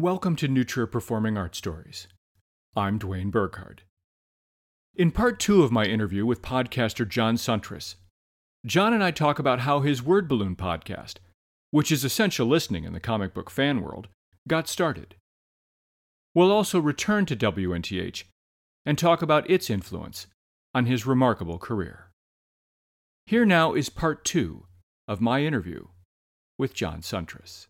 Welcome to New Trier Performing Art Stories. I'm Dwayne Burkhardt. In part two of my interview with podcaster John Siuntres, John and I talk about how his Word Balloon podcast, which is essential listening in the comic book fan world, got started. We'll also return to WNTH and talk about its influence on his remarkable career. Here now is part two of my interview with John Siuntres.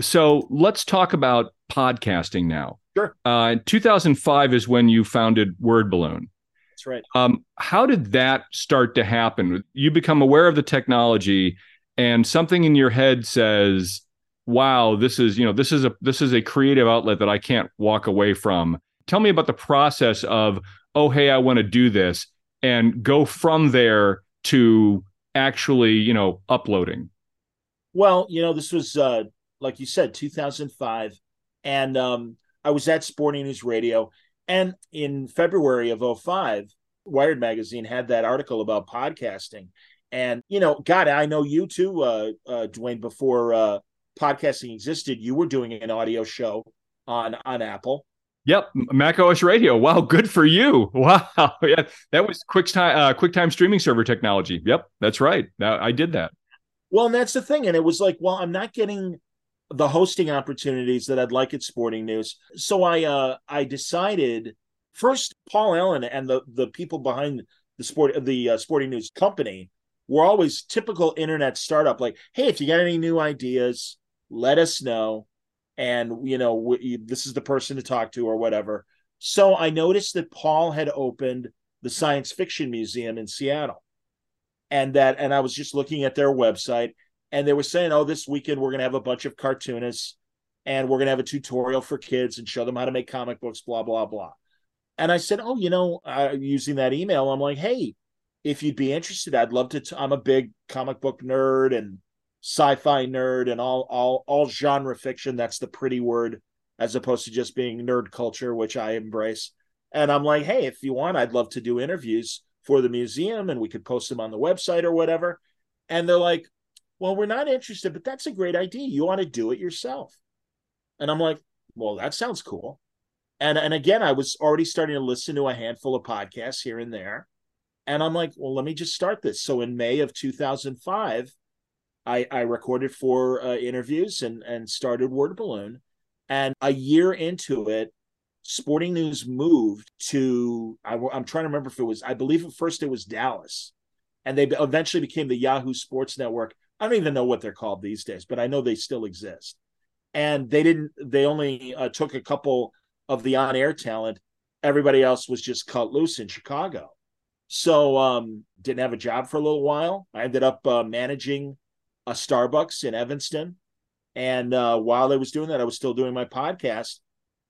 So let's talk about podcasting now. Sure. Uh, 2005 is when you founded Word Balloon. That's right. Um, how did that start to happen? You become aware of the technology, and something in your head says, "Wow, this is you know this is a this is a creative outlet that I can't walk away from." Tell me about the process of, "Oh, hey, I want to do this," and go from there to actually you know uploading. Well, you know, this was uh, like you said, 2005, and um, I was at Sporting News Radio, and in February of 05, Wired magazine had that article about podcasting, and you know, God, I know you too, uh, uh, Dwayne. Before uh, podcasting existed, you were doing an audio show on on Apple. Yep, Mac OS Radio. Wow, good for you. Wow, yeah, that was QuickTime uh, QuickTime streaming server technology. Yep, that's right. I did that. Well, and that's the thing, and it was like, well, I'm not getting the hosting opportunities that I'd like at Sporting News. So I uh I decided first Paul Allen and the the people behind the sport the uh, Sporting News company were always typical internet startup like hey if you got any new ideas let us know and you know we, this is the person to talk to or whatever. So I noticed that Paul had opened the Science Fiction Museum in Seattle. And that and I was just looking at their website and they were saying, "Oh, this weekend we're going to have a bunch of cartoonists, and we're going to have a tutorial for kids and show them how to make comic books." Blah blah blah. And I said, "Oh, you know, uh, using that email, I'm like, hey, if you'd be interested, I'd love to. i am a big comic book nerd and sci-fi nerd and all all all genre fiction. That's the pretty word, as opposed to just being nerd culture, which I embrace. And I'm like, hey, if you want, I'd love to do interviews for the museum, and we could post them on the website or whatever. And they're like, well, we're not interested, but that's a great idea. You want to do it yourself. And I'm like, well, that sounds cool. And and again, I was already starting to listen to a handful of podcasts here and there. And I'm like, well, let me just start this. So in May of 2005, I, I recorded four uh, interviews and, and started Word Balloon. And a year into it, Sporting News moved to, I, I'm trying to remember if it was, I believe at first it was Dallas. And they eventually became the Yahoo Sports Network. I don't even know what they're called these days, but I know they still exist. And they didn't. They only uh, took a couple of the on-air talent. Everybody else was just cut loose in Chicago. So um, didn't have a job for a little while. I ended up uh, managing a Starbucks in Evanston, and uh, while I was doing that, I was still doing my podcast.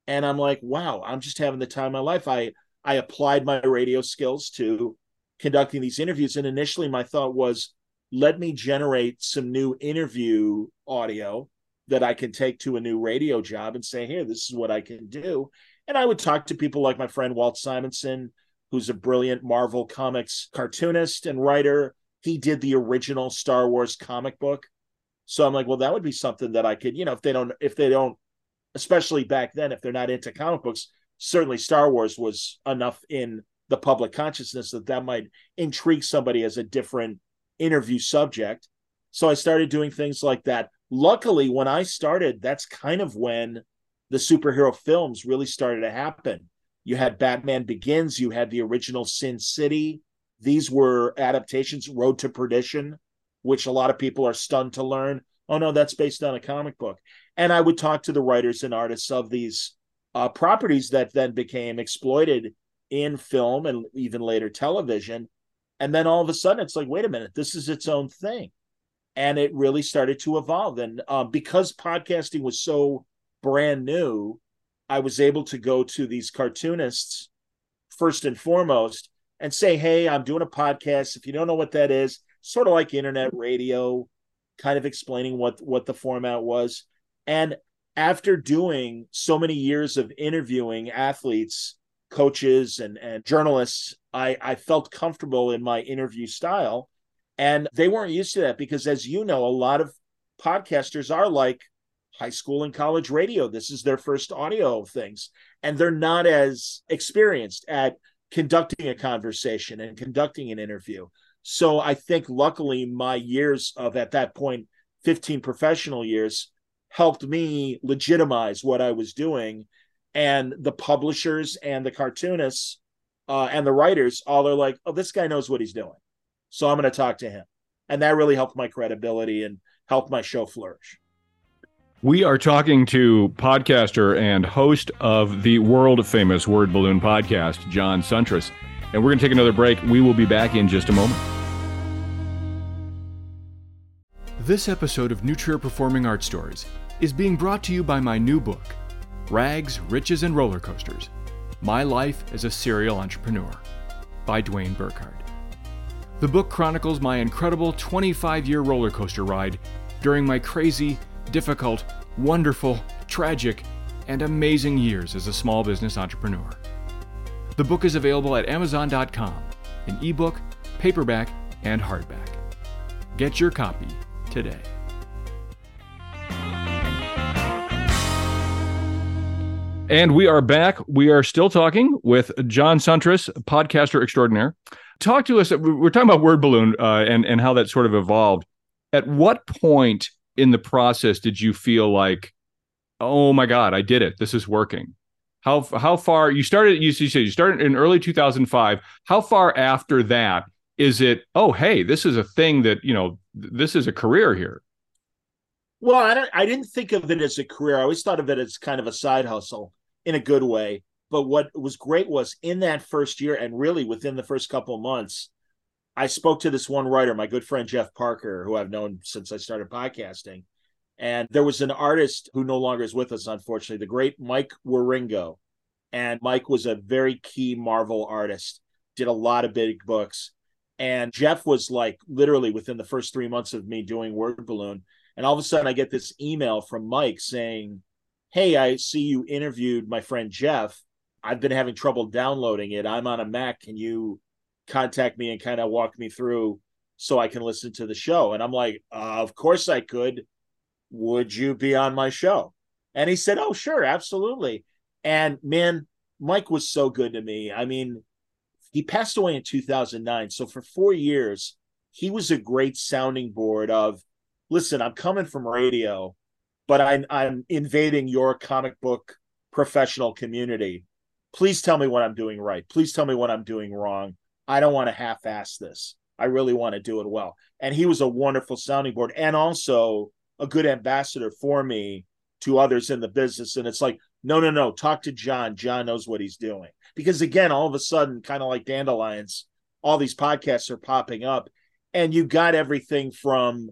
And I'm like, wow, I'm just having the time of my life. I I applied my radio skills to conducting these interviews, and initially my thought was, let me generate some new interview audio that I can take to a new radio job and say, here, this is what I can do. And I would talk to people like my friend Walt Simonson, who's a brilliant Marvel Comics cartoonist and writer. He did the original Star Wars comic book. So I'm like, well, that would be something that I could, you know, if they don't, if they don't, especially back then, if they're not into comic books, certainly Star Wars was enough in the public consciousness that that might intrigue somebody as a different interview subject. So I started doing things like that. Luckily, when I started, that's kind of when the superhero films really started to happen. You had Batman Begins, you had the original Sin City. These were adaptations, Road to Perdition, which a lot of people are stunned to learn. Oh, no, that's based on a comic book. And I would talk to the writers and artists of these uh, properties that then became exploited in film and even later television and then all of a sudden, it's like, wait a minute, this is its own thing. And it really started to evolve. And uh, because podcasting was so brand new, I was able to go to these cartoonists first and foremost and say, hey, I'm doing a podcast. If you don't know what that is, sort of like internet radio, kind of explaining what what the format was. And after doing so many years of interviewing athletes, coaches, and, and journalists I, I felt comfortable in my interview style. And they weren't used to that because, as you know, a lot of podcasters are like high school and college radio. This is their first audio of things. And they're not as experienced at conducting a conversation and conducting an interview. So I think luckily my years of at that point 15 professional years helped me legitimize what I was doing and the publishers and the cartoonists uh, and the writers all are like, "Oh, this guy knows what he's doing." So I'm going to talk to him. And that really helped my credibility and helped my show flourish. We are talking to podcaster and host of the world famous Word Balloon podcast, John Siuntres. And we're going to take another break. We will be back in just a moment. This episode of New Trier Performing Art Stories is being brought to you by my new book, Rags, Riches, and Roller Coasters My Life as a Serial Entrepreneur by Dwayne Burkhardt. The book chronicles my incredible 25 year roller coaster ride during my crazy, difficult, wonderful, tragic, and amazing years as a small business entrepreneur. The book is available at Amazon.com in ebook, paperback, and hardback. Get your copy today. And we are back. We are still talking with John Siuntres, podcaster extraordinaire. Talk to us. We're talking about Word Balloon uh, and and how that sort of evolved. At what point in the process did you feel like, oh my god, I did it. This is working. How how far you started? You, you said you started in early 2005. How far after that is it? Oh, hey, this is a thing that you know. This is a career here. Well, I. I didn't think of it as a career. I always thought of it as kind of a side hustle in a good way. But what was great was in that first year, and really within the first couple of months, I spoke to this one writer, my good friend Jeff Parker, who I've known since I started podcasting. And there was an artist who no longer is with us, unfortunately, the great Mike Wieringo. And Mike was a very key Marvel artist, did a lot of big books. And Jeff was like literally within the first three months of me doing Word Balloon. And all of a sudden, I get this email from Mike saying, Hey, I see you interviewed my friend Jeff. I've been having trouble downloading it. I'm on a Mac. Can you contact me and kind of walk me through so I can listen to the show? And I'm like, uh, Of course I could. Would you be on my show? And he said, Oh, sure, absolutely. And man, Mike was so good to me. I mean, he passed away in 2009. So for four years, he was a great sounding board of listen, I'm coming from radio, but I'm I'm invading your comic book professional community. Please tell me what I'm doing right. Please tell me what I'm doing wrong. I don't want to half-ass this. I really want to do it well. And he was a wonderful sounding board and also a good ambassador for me to others in the business. And it's like, no, no, no, talk to John. John knows what he's doing. Because again, all of a sudden, kind of like dandelions, all these podcasts are popping up, and you got everything from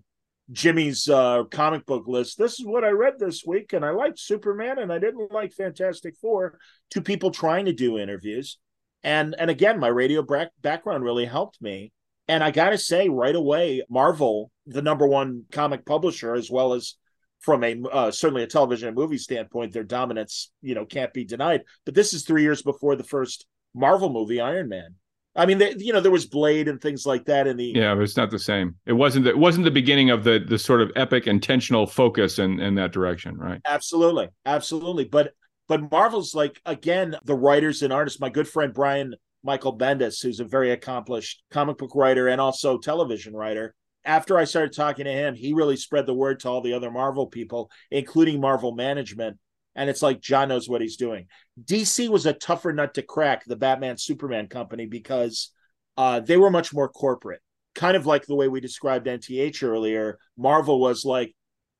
Jimmy's uh, comic book list. This is what I read this week, and I liked Superman, and I didn't like Fantastic Four. Two people trying to do interviews, and and again, my radio back- background really helped me. And I got to say, right away, Marvel, the number one comic publisher, as well as from a uh, certainly a television and movie standpoint, their dominance, you know, can't be denied. But this is three years before the first Marvel movie, Iron Man. I mean, they, you know, there was Blade and things like that in the yeah, but it's not the same. It wasn't the, it wasn't the beginning of the the sort of epic intentional focus in in that direction, right? Absolutely, absolutely. But but Marvel's like again the writers and artists. My good friend Brian Michael Bendis, who's a very accomplished comic book writer and also television writer. After I started talking to him, he really spread the word to all the other Marvel people, including Marvel management, and it's like John knows what he's doing. DC was a tougher nut to crack, the Batman Superman company, because uh, they were much more corporate, kind of like the way we described NTH earlier. Marvel was like,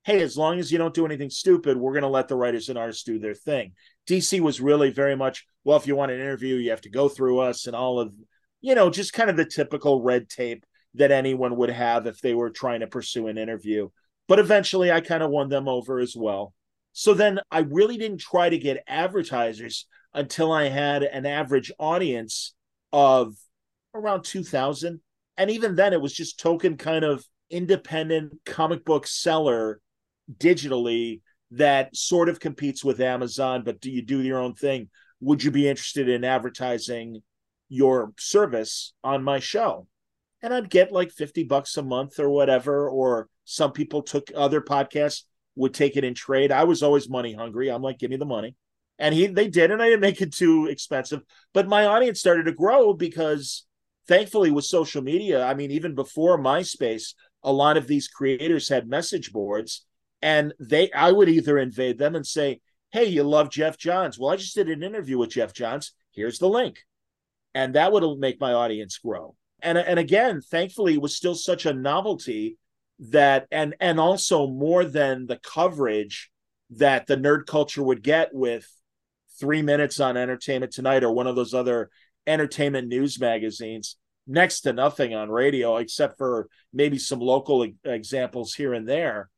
hey, as long as you don't do anything stupid, we're going to let the writers and artists do their thing. DC was really very much, well, if you want an interview, you have to go through us and all of, you know, just kind of the typical red tape that anyone would have if they were trying to pursue an interview. But eventually I kind of won them over as well. So then I really didn't try to get advertisers until I had an average audience of around 2000. And even then, it was just token kind of independent comic book seller digitally that sort of competes with Amazon, but do you do your own thing? Would you be interested in advertising your service on my show? And I'd get like 50 bucks a month or whatever. Or some people took other podcasts would take it in trade. I was always money hungry. I'm like, give me the money. And he they did, and I didn't make it too expensive. But my audience started to grow because thankfully with social media, I mean, even before MySpace, a lot of these creators had message boards and they I would either invade them and say, Hey, you love Geoff Johns. Well, I just did an interview with Geoff Johns. Here's the link. And that would make my audience grow. And and again, thankfully it was still such a novelty that and and also more than the coverage that the nerd culture would get with three minutes on entertainment tonight or one of those other entertainment news magazines next to nothing on radio except for maybe some local examples here and there.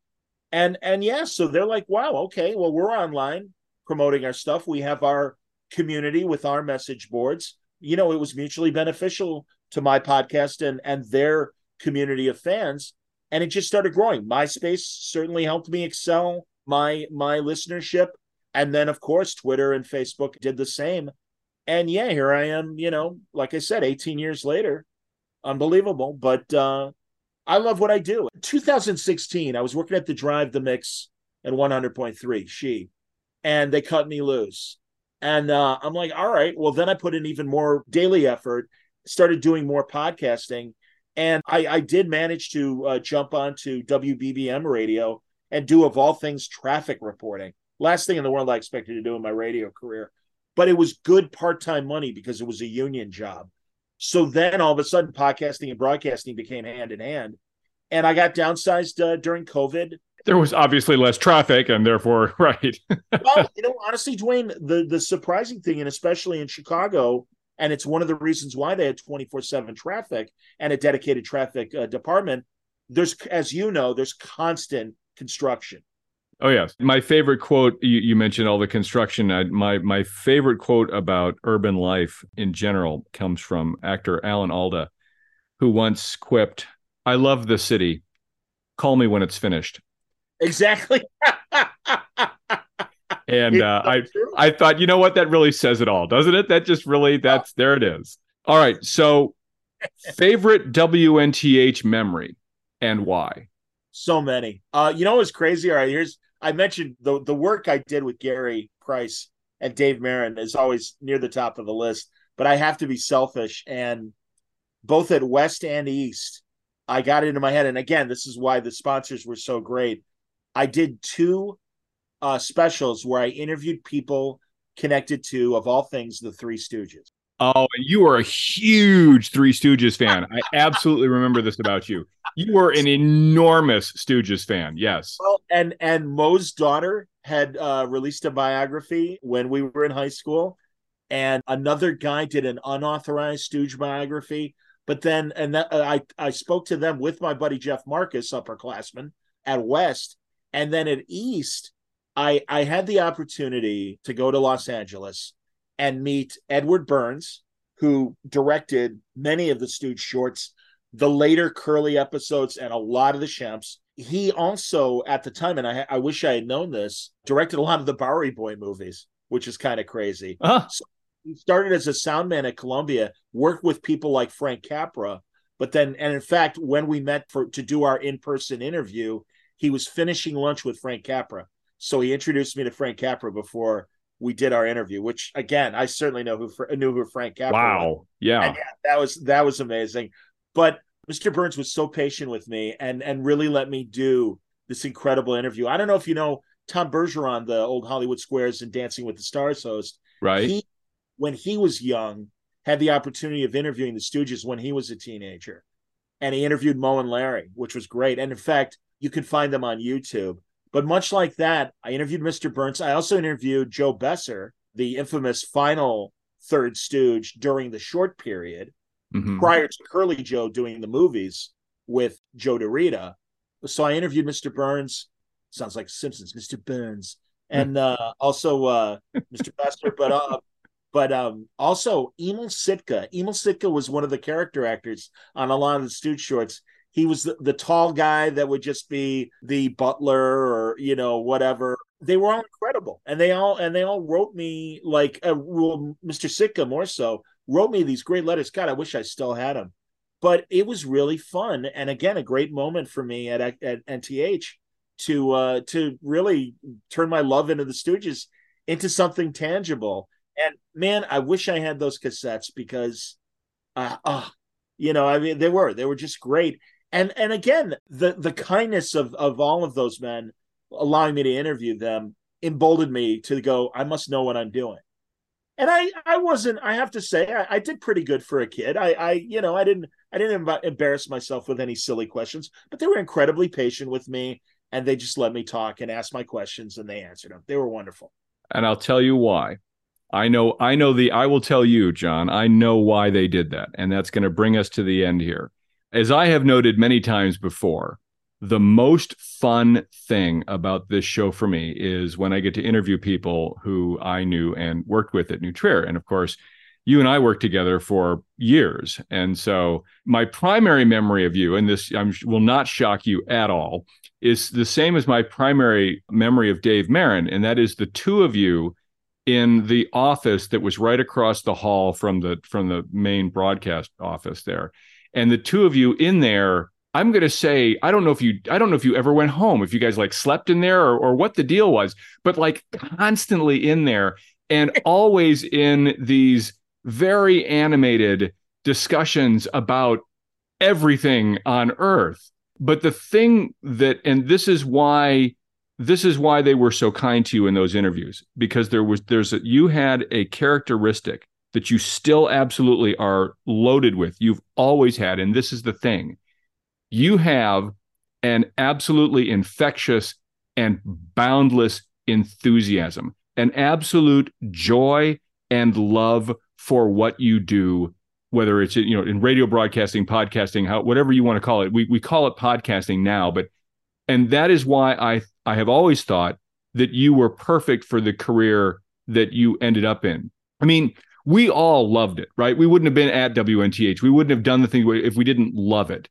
And and yeah so they're like wow okay well we're online promoting our stuff. We have our community with our message boards. You know it was mutually beneficial to my podcast and and their community of fans and it just started growing myspace certainly helped me excel my my listenership and then of course twitter and facebook did the same and yeah here i am you know like i said 18 years later unbelievable but uh I love what I do. 2016, I was working at the Drive the Mix and 100.3 she, and they cut me loose. And uh, I'm like, all right. Well, then I put in even more daily effort, started doing more podcasting, and I, I did manage to uh, jump onto WBBM radio and do of all things traffic reporting. Last thing in the world I expected to do in my radio career, but it was good part time money because it was a union job. So then all of a sudden, podcasting and broadcasting became hand in hand. And I got downsized uh, during COVID. There was obviously less traffic, and therefore, right. well, you know, honestly, Dwayne, the the surprising thing, and especially in Chicago, and it's one of the reasons why they had twenty four seven traffic and a dedicated traffic uh, department. There's, as you know, there's constant construction. Oh yes, my favorite quote. You, you mentioned all the construction. I, my my favorite quote about urban life in general comes from actor Alan Alda, who once quipped, "I love the city. Call me when it's finished." Exactly. and uh, I I thought, you know what, that really says it all, doesn't it? That just really that's there it is. All right, so favorite WNTH memory and why? So many. Uh, you know what's crazy? All right, here's I mentioned the the work I did with Gary Price and Dave Marin is always near the top of the list, but I have to be selfish and both at West and East, I got it into my head. And again, this is why the sponsors were so great. I did two uh, specials where I interviewed people connected to, of all things, the Three Stooges. Oh, you are a huge Three Stooges fan. I absolutely remember this about you. You were an enormous Stooges fan. Yes. Well, and and Moe's daughter had uh, released a biography when we were in high school, and another guy did an unauthorized Stooge biography. But then, and that, uh, I I spoke to them with my buddy Jeff Marcus, upperclassman at West, and then at East, I I had the opportunity to go to Los Angeles and meet Edward Bernds, who directed many of the Stooge shorts, the later Curly episodes, and a lot of the Shemps. He also, at the time, and I, I wish I had known this, directed a lot of the Bowery Boy movies, which is kind of crazy. Uh-huh. So he started as a sound man at Columbia, worked with people like Frank Capra, but then, and in fact, when we met for to do our in person interview, he was finishing lunch with Frank Capra. So he introduced me to Frank Capra before we did our interview, which again, I certainly know who knew who Frank Capra wow. was. Yeah. yeah, that was that was amazing. But Mr. Bernds was so patient with me and and really let me do this incredible interview. I don't know if you know Tom Bergeron, the old Hollywood Squares and Dancing with the Stars host. Right. He, when he was young, had the opportunity of interviewing the Stooges when he was a teenager. And he interviewed Moe and Larry, which was great. And in fact, you can find them on YouTube. But much like that, I interviewed Mr. Bernds. I also interviewed Joe Besser, the infamous final third stooge during the short period mm-hmm. prior to Curly Joe doing the movies with Joe DeRita. So I interviewed Mr. Bernds. Sounds like Simpsons, Mr. Burns, and uh, also uh, Mr. Besser, but uh, but um, also Emil Sitka. Emil Sitka was one of the character actors on a lot of the Stooge shorts he was the, the, tall guy that would just be the butler or you know whatever they were all incredible and they all and they all wrote me like a uh, well, mr sitka more so wrote me these great letters god i wish i still had them but it was really fun and again a great moment for me at at nth to uh, to really turn my love into the Stooges into something tangible. And man, I wish I had those cassettes because, uh, uh, you know, I mean, they were they were just great. And and again, the the kindness of of all of those men allowing me to interview them emboldened me to go. I must know what I'm doing. And I I wasn't. I have to say, I, I did pretty good for a kid. I I you know I didn't I didn't embarrass myself with any silly questions, but they were incredibly patient with me and they just let me talk and ask my questions and they answered them. They were wonderful. And I'll tell you why. I know I know the I will tell you, John, I know why they did that. And that's going to bring us to the end here. As I have noted many times before, the most fun thing about this show for me is when I get to interview people who I knew and worked with at New Trier. And of course, you and I worked together for years. And so my primary memory of you, and this I'm, will not shock you at all, is the same as my primary memory of Dave Marin, and that is the two of you in the office that was right across the hall from the from the main broadcast office there. And the two of you in there, I'm going to say, I don't know if you, I don't know if you ever went home, if you guys like slept in there or, or what the deal was, but like constantly in there and always in these very animated discussions about everything on earth. But the thing that, and this is why, this is why they were so kind to you in those interviews because there was, there's a, you had a characteristic that you still absolutely are loaded with. You've always had, and this is the thing you have an absolutely infectious and boundless enthusiasm, an absolute joy and love for what you do whether it's you know in radio broadcasting, podcasting, how whatever you want to call it. We we call it podcasting now, but and that is why I I have always thought that you were perfect for the career that you ended up in. I mean, we all loved it, right? We wouldn't have been at WNTH. We wouldn't have done the thing if we didn't love it.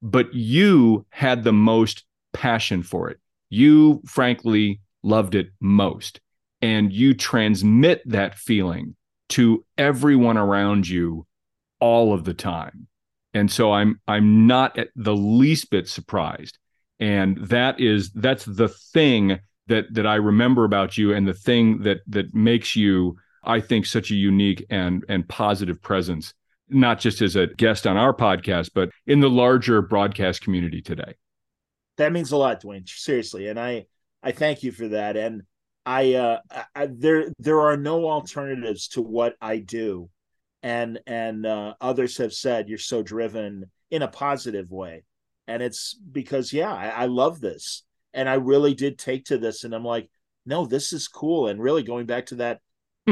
But you had the most passion for it. You frankly loved it most. And you transmit that feeling to everyone around you all of the time. And so I'm I'm not at the least bit surprised. And that is that's the thing that that I remember about you and the thing that that makes you I think such a unique and and positive presence not just as a guest on our podcast but in the larger broadcast community today. That means a lot, Dwayne. Seriously, and I I thank you for that. And I, uh, I there there are no alternatives to what I do. And and uh, others have said you're so driven in a positive way. And it's because yeah I, I, love this. And i really did take to this. And i'm like no this is cool. And really going back to that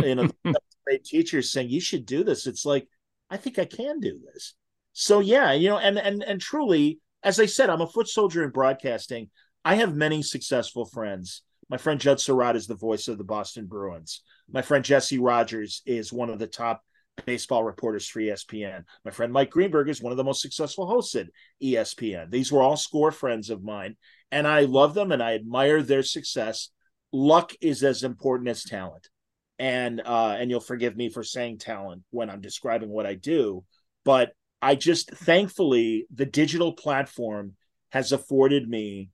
you know great teachers saying you should do this it's like i think i can do this so yeah you know and and and truly as i said i'm a foot soldier in broadcasting i have many successful friends my friend judd sirott is the voice of the boston bruins my friend jesse rogers is one of the top baseball reporters for ESPN. My friend Mike Greenberg is one of the most successful hosts at ESPN. These were all score friends of mine, and I love them and I admire their success. Luck is as important as talent. And uh, and you'll forgive me for saying talent when I'm describing what I do, but I just thankfully the digital platform has afforded me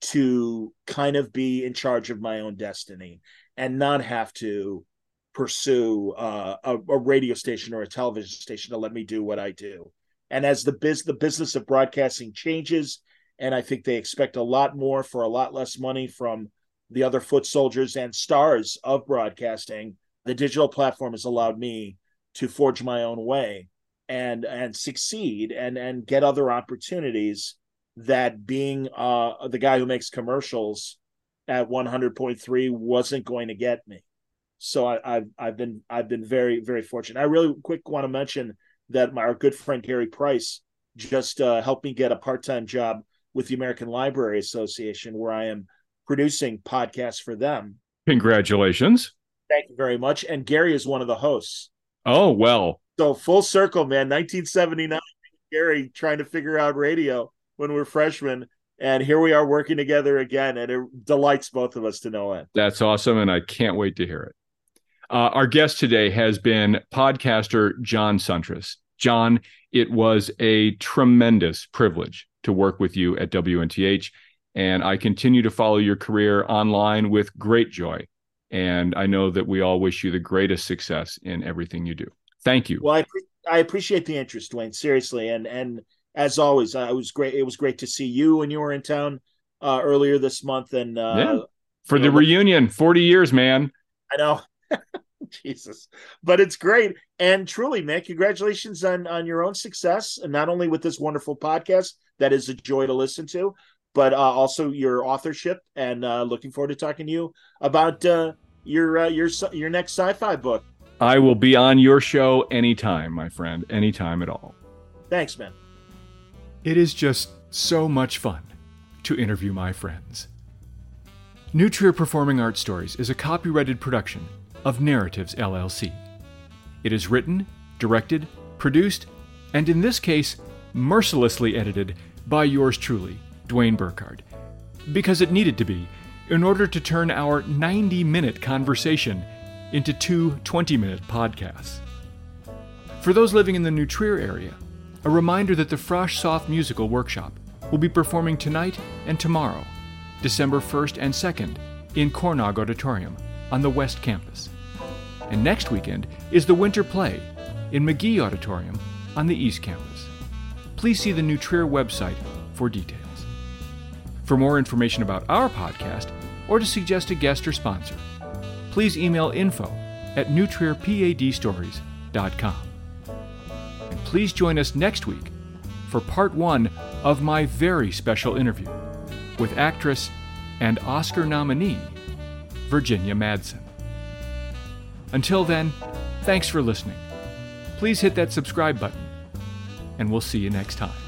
to kind of be in charge of my own destiny and not have to pursue uh, a, a, radio station or a television station to let me do what I do. And as the biz the business of broadcasting changes, and I think they expect a lot more for a lot less money from the other foot soldiers and stars of broadcasting, the digital platform has allowed me to forge my own way and and succeed and and get other opportunities that being uh the guy who makes commercials at 100.3 wasn't going to get me so I, have I've been I've been very very fortunate. I really quick want to mention that my our good friend Gary Price just uh, helped me get a part time job with the American Library Association, where I am producing podcasts for them. Congratulations! Thank you very much. And Gary is one of the hosts. Oh well. So full circle, man. 1979. Gary trying to figure out radio when we we're freshmen and here we are working together again and it delights both of us to no end that's awesome and i can't wait to hear it uh, our guest today has been podcaster John Siuntres. John, it was a tremendous privilege to work with you at WNTH. And I continue to follow your career online with great joy. And I know that we all wish you the greatest success in everything you do. Thank you. Well, I, I appreciate the interest, Dwayne, seriously. And, and as always, I was great. It was great to see you when you were in town uh, earlier this month. And uh, yeah. for the know, reunion, 40 years, man. I know. Jesus. But it's great. And truly, man, congratulations on on your own success, and not only with this wonderful podcast that is a joy to listen to, but uh, also your authorship. And uh, looking forward to talking to you about uh, your uh, your your next sci-fi book. I will be on your show anytime, my friend, anytime at all. Thanks, man. It is just so much fun to interview my friends. New Trier Performing Arts Stories is a copyrighted production of Narratives LLC. It is written, directed, produced, and in this case, mercilessly edited by yours truly, Dwayne Burkhardt, because it needed to be in order to turn our 90 minute conversation into two 20 minute podcasts. For those living in the New Trier area, a reminder that the Frosh Soph Musical Workshop will be performing tonight and tomorrow, December 1st and 2nd, in Cornog Auditorium on the West Campus. And next weekend is the Winter Play in McGee Auditorium on the East Campus. Please see the New Trier website for details. For more information about our podcast or to suggest a guest or sponsor, please email info at newtrierpadstories.com. And please join us next week for part one of my very special interview with actress and Oscar nominee Virginia Madsen. Until then, thanks for listening. Please hit that subscribe button, and we'll see you next time.